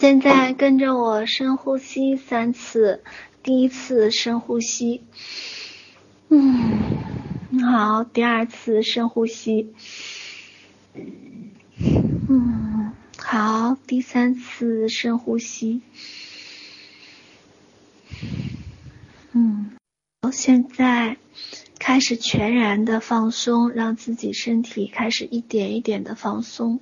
现在跟着我深呼吸三次。第一次深呼吸，嗯，好。第二次深呼吸，嗯，好。第三次深呼吸，嗯，好。现在开始全然的放松，让自己身体开始一点一点的放松。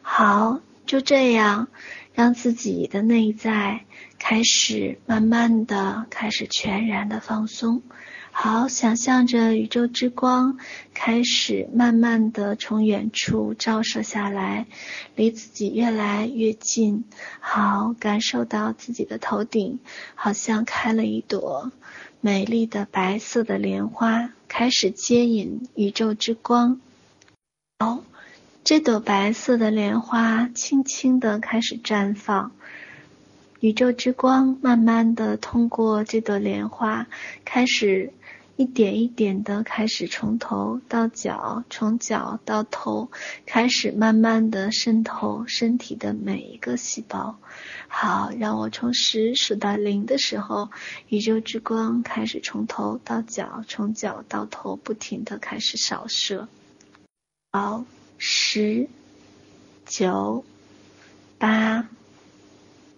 好，就这样。让自己的内在开始慢慢的开始全然的放松，好，想象着宇宙之光开始慢慢的从远处照射下来，离自己越来越近，好，感受到自己的头顶好像开了一朵美丽的白色的莲花，开始接引宇宙之光，好。这朵白色的莲花轻轻地开始绽放，宇宙之光慢慢地通过这朵莲花，开始一点一点地开始从头到脚，从脚到头，开始慢慢地渗透身体的每一个细胞。好，让我从十数到零的时候，宇宙之光开始从头到脚，从脚到头，不停地开始扫射。好。十、九、八、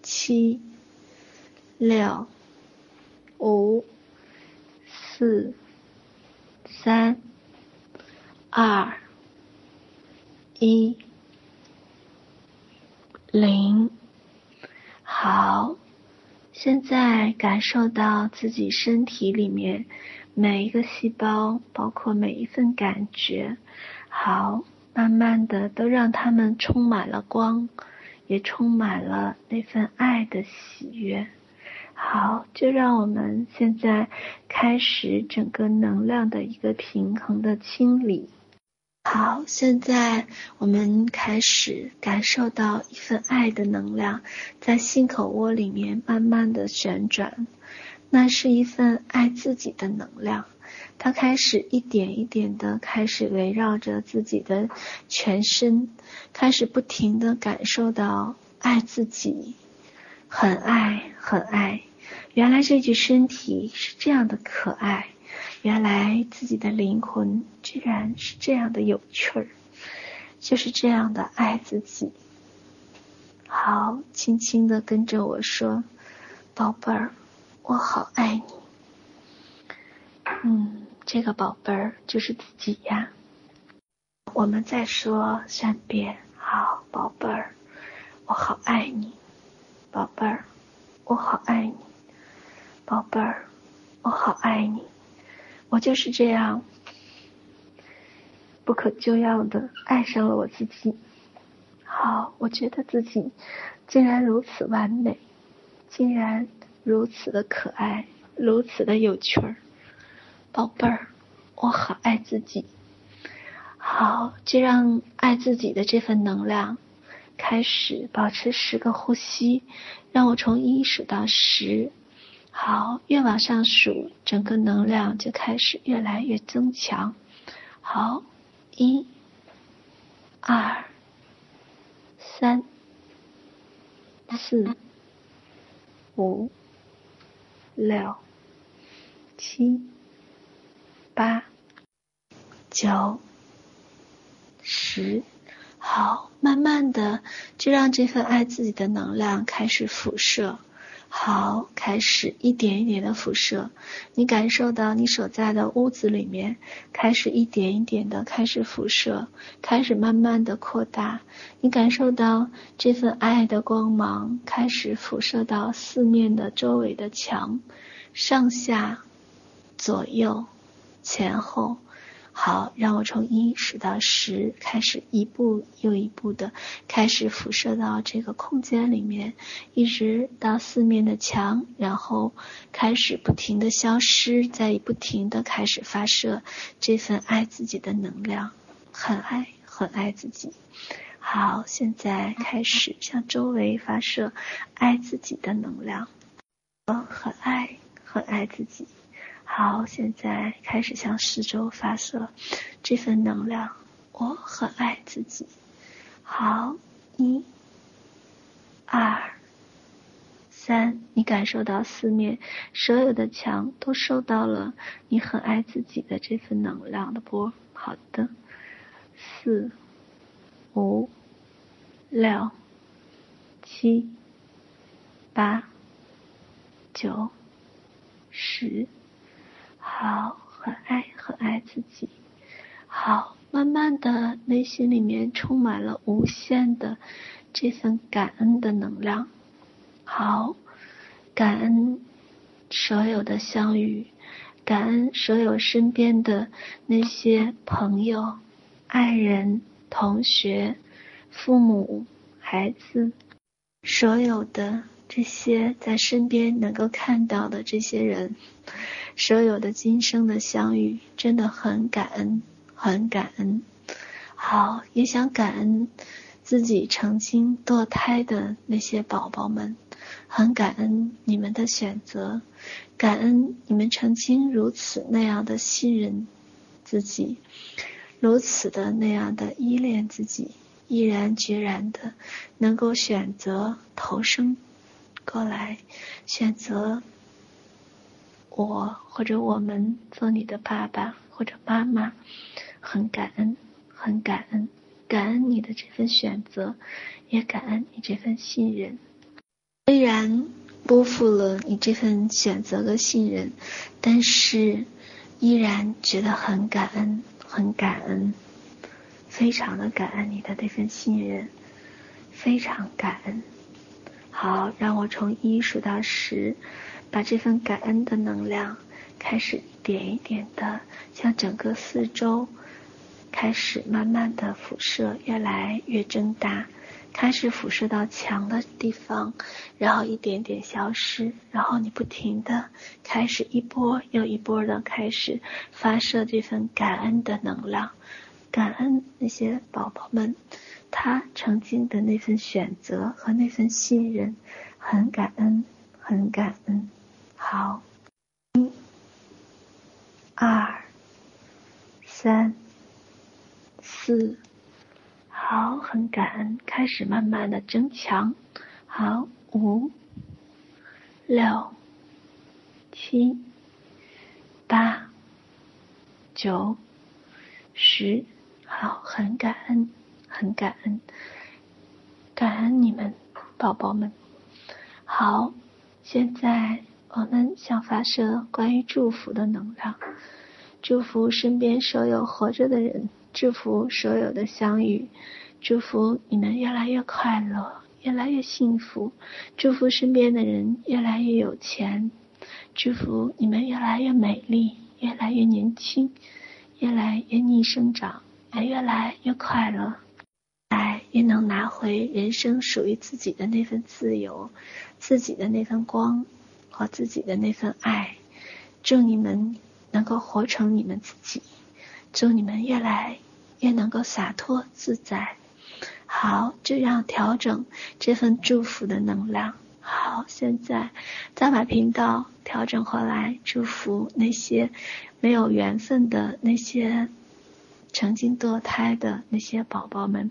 七、六、五、四、三、二、一、零。好，现在感受到自己身体里面每一个细胞，包括每一份感觉。好。慢慢的，都让他们充满了光，也充满了那份爱的喜悦。好，就让我们现在开始整个能量的一个平衡的清理。好，现在我们开始感受到一份爱的能量在心口窝里面慢慢的旋转，那是一份爱自己的能量。他开始一点一点的开始围绕着自己的全身，开始不停的感受到爱自己，很爱很爱。原来这具身体是这样的可爱，原来自己的灵魂居然是这样的有趣儿，就是这样的爱自己。好，轻轻的跟着我说，宝贝儿，我好爱你。嗯。这个宝贝儿就是自己呀。我们再说三遍，好，宝贝儿，我好爱你，宝贝儿，我好爱你，宝贝儿，我好爱你。我就是这样不可救药的爱上了我自己。好，我觉得自己竟然如此完美，竟然如此的可爱，如此的有趣儿。宝贝儿，我好爱自己。好，就让爱自己的这份能量开始保持十个呼吸，让我从一数到十。好，越往上数，整个能量就开始越来越增强。好，一、二、三、四、五、六、七。八、九、十，好，慢慢的就让这份爱自己的能量开始辐射，好，开始一点一点的辐射。你感受到你所在的屋子里面开始一点一点的开始辐射，开始慢慢的扩大。你感受到这份爱的光芒开始辐射到四面的周围的墙、上下、左右。前后，好，让我从一数到十，开始一步又一步的开始辐射到这个空间里面，一直到四面的墙，然后开始不停的消失，再不停的开始发射这份爱自己的能量，很爱很爱自己。好，现在开始向周围发射爱自己的能量，我很爱很爱自己。好，现在开始向四周发射这份能量。我很爱自己。好，一、二、三，你感受到四面所有的墙都受到了你很爱自己的这份能量的波。好的，四、五、六、七、八、九、十，好，很爱很爱自己。好，慢慢的内心里面充满了无限的这份感恩的能量。好，感恩所有的相遇，感恩所有身边的那些朋友、爱人、同学、父母、孩子，所有的这些在身边能够看到的这些人，所有的今生的相遇，真的很感恩，很感恩。好，也想感恩自己曾经堕胎的那些宝宝们。很感恩你们的选择，感恩你们曾经如此那样的信任自己，如此的那样的依恋自己，毅然决然的能够选择投生过来，选择我或者我们做你的爸爸或者妈妈，很感恩，很感恩，感恩你的这份选择，也感恩你这份信任。虽然辜负了你这份选择和信任，但是依然觉得很感恩，很感恩，非常的感恩你的这份信任，非常感恩。好，让我从一数到十，把这份感恩的能量开始一点一点的向整个四周开始慢慢的辐射，越来越增大。开始辐射到墙的地方，然后一点点消失，然后你不停的开始一波又一波的开始发射这份感恩的能量，感恩那些宝宝们，他曾经的那份选择和那份信任，很感恩，很感恩。好，一、二、三、四。好，很感恩，开始慢慢的增强。好，五、六、七、八、九、十。好，很感恩，很感恩，感恩你们，宝宝们。好，现在我们想发射关于祝福的能量，祝福身边所有活着的人。祝福所有的相遇，祝福你们越来越快乐，越来越幸福。祝福身边的人越来越有钱，祝福你们越来越美丽，越来越年轻，越来越逆生长，也越来越快乐，来越能拿回人生属于自己的那份自由，自己的那份光和自己的那份爱。祝你们能够活成你们自己。祝你们越来越能够洒脱自在。好，这样调整这份祝福的能量。好，现在再把频道调整回来，祝福那些没有缘分的那些曾经堕胎的那些宝宝们，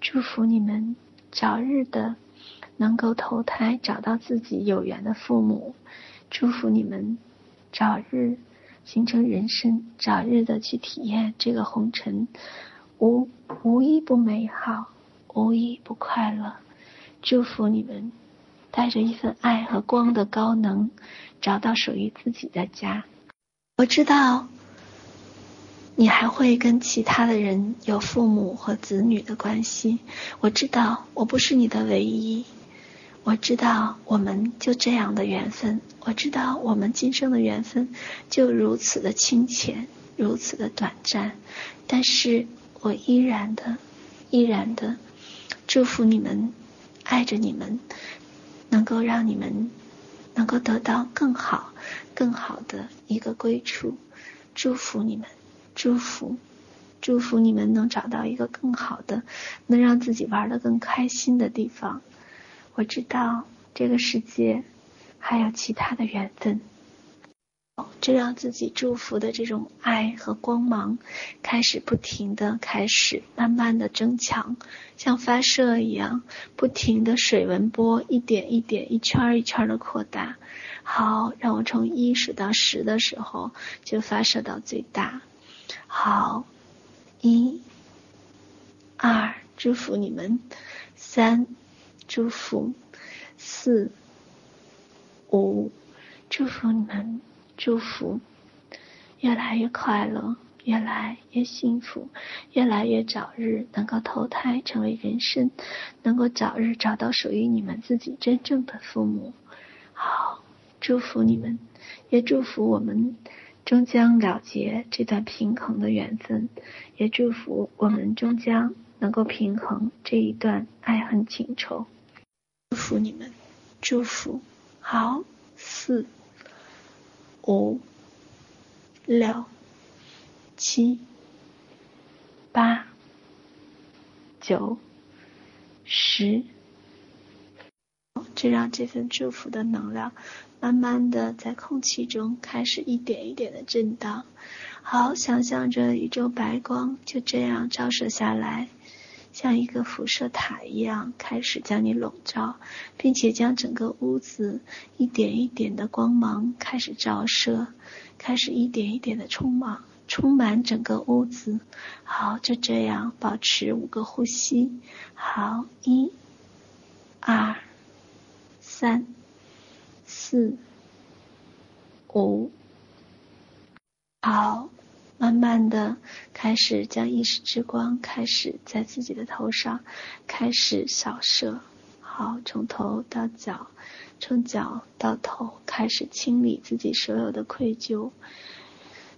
祝福你们早日的能够投胎，找到自己有缘的父母。祝福你们早日。形成人生，早日的去体验这个红尘，无无一不美好，无一不快乐。祝福你们，带着一份爱和光的高能，找到属于自己的家。我知道，你还会跟其他的人有父母和子女的关系。我知道，我不是你的唯一。我知道我们就这样的缘分，我知道我们今生的缘分就如此的清浅，如此的短暂，但是我依然的、依然的祝福你们，爱着你们，能够让你们能够得到更好、更好的一个归处，祝福你们，祝福，祝福你们能找到一个更好的，能让自己玩得更开心的地方。我知道这个世界还有其他的缘分，就让自己祝福的这种爱和光芒开始不停的开始慢慢的增强，像发射一样，不停的水纹波一点一点，一圈一圈的扩大。好，让我从一数到十的时候就发射到最大。好，一、二，祝福你们；三，祝福；四、五，祝福你们。祝福，越来越快乐，越来越幸福，越来越早日能够投胎成为人身，能够早日找到属于你们自己真正的父母。好，祝福你们，也祝福我们终将了结这段平衡的缘分，也祝福我们终将能够平衡这一段爱恨情仇。祝福你们，祝福。好，四。五、六、七、八、九、十，就让这份祝福的能量慢慢的在空气中开始一点一点的震荡。好，想象着宇宙白光就这样照射下来。像一个辐射塔一样，开始将你笼罩，并且将整个屋子一点一点的光芒开始照射，开始一点一点的充满，充满整个屋子。好，就这样保持五个呼吸。好，一、二、三、四、五。好。慢慢的开始将意识之光开始在自己的头上开始扫射，好，从头到脚，从脚到头开始清理自己所有的愧疚、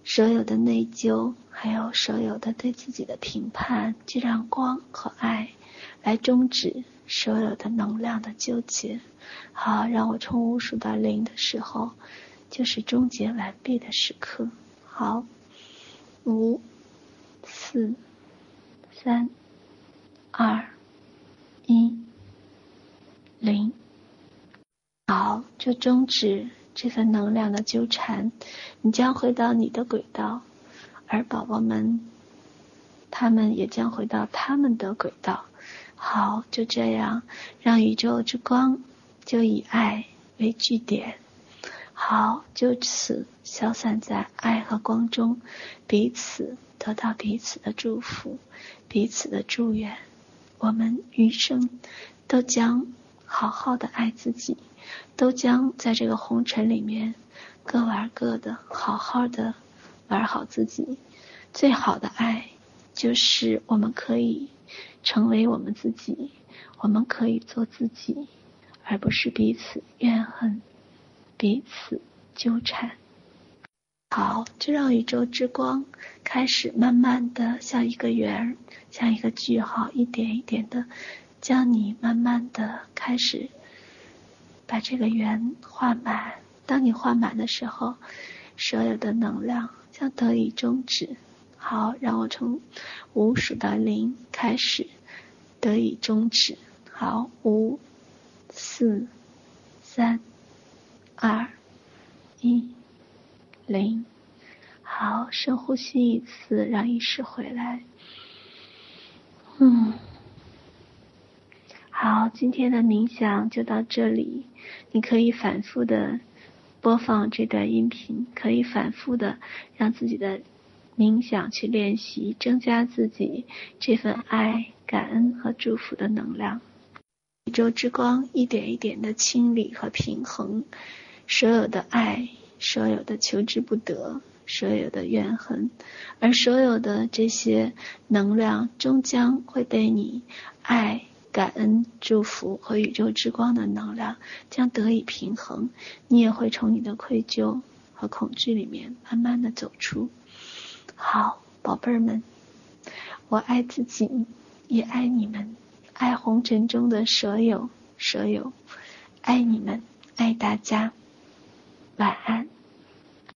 所有的内疚，还有所有的对自己的评判，就让光和爱来终止所有的能量的纠结。好，让我从五数到零的时候，就是终结完毕的时刻。好。五、四、三、二、一、零，好，就终止这份能量的纠缠，你将回到你的轨道，而宝宝们，他们也将回到他们的轨道。好，就这样，让宇宙之光就以爱为据点。好，就此消散在爱和光中，彼此得到彼此的祝福，彼此的祝愿。我们余生都将好好的爱自己，都将在这个红尘里面各玩各的，好好的玩好自己。最好的爱就是我们可以成为我们自己，我们可以做自己，而不是彼此怨恨。彼此纠缠，好，就让宇宙之光开始慢慢的像一个圆，像一个句号，一点一点的将你慢慢的开始把这个圆画满。当你画满的时候，所有的能量将得以终止。好，让我从五数到零开始得以终止。好，五、四、三。二、一、零，好，深呼吸一次，让意识回来。嗯，好，今天的冥想就到这里。你可以反复的播放这段音频，可以反复的让自己的冥想去练习，增加自己这份爱、感恩和祝福的能量。宇宙之光一点一点的清理和平衡。所有的爱，所有的求之不得，所有的怨恨，而所有的这些能量，终将会被你爱、感恩、祝福和宇宙之光的能量将得以平衡。你也会从你的愧疚和恐惧里面慢慢的走出。好，宝贝儿们，我爱自己，也爱你们，爱红尘中的所有所有，爱你们，爱大家。晚安。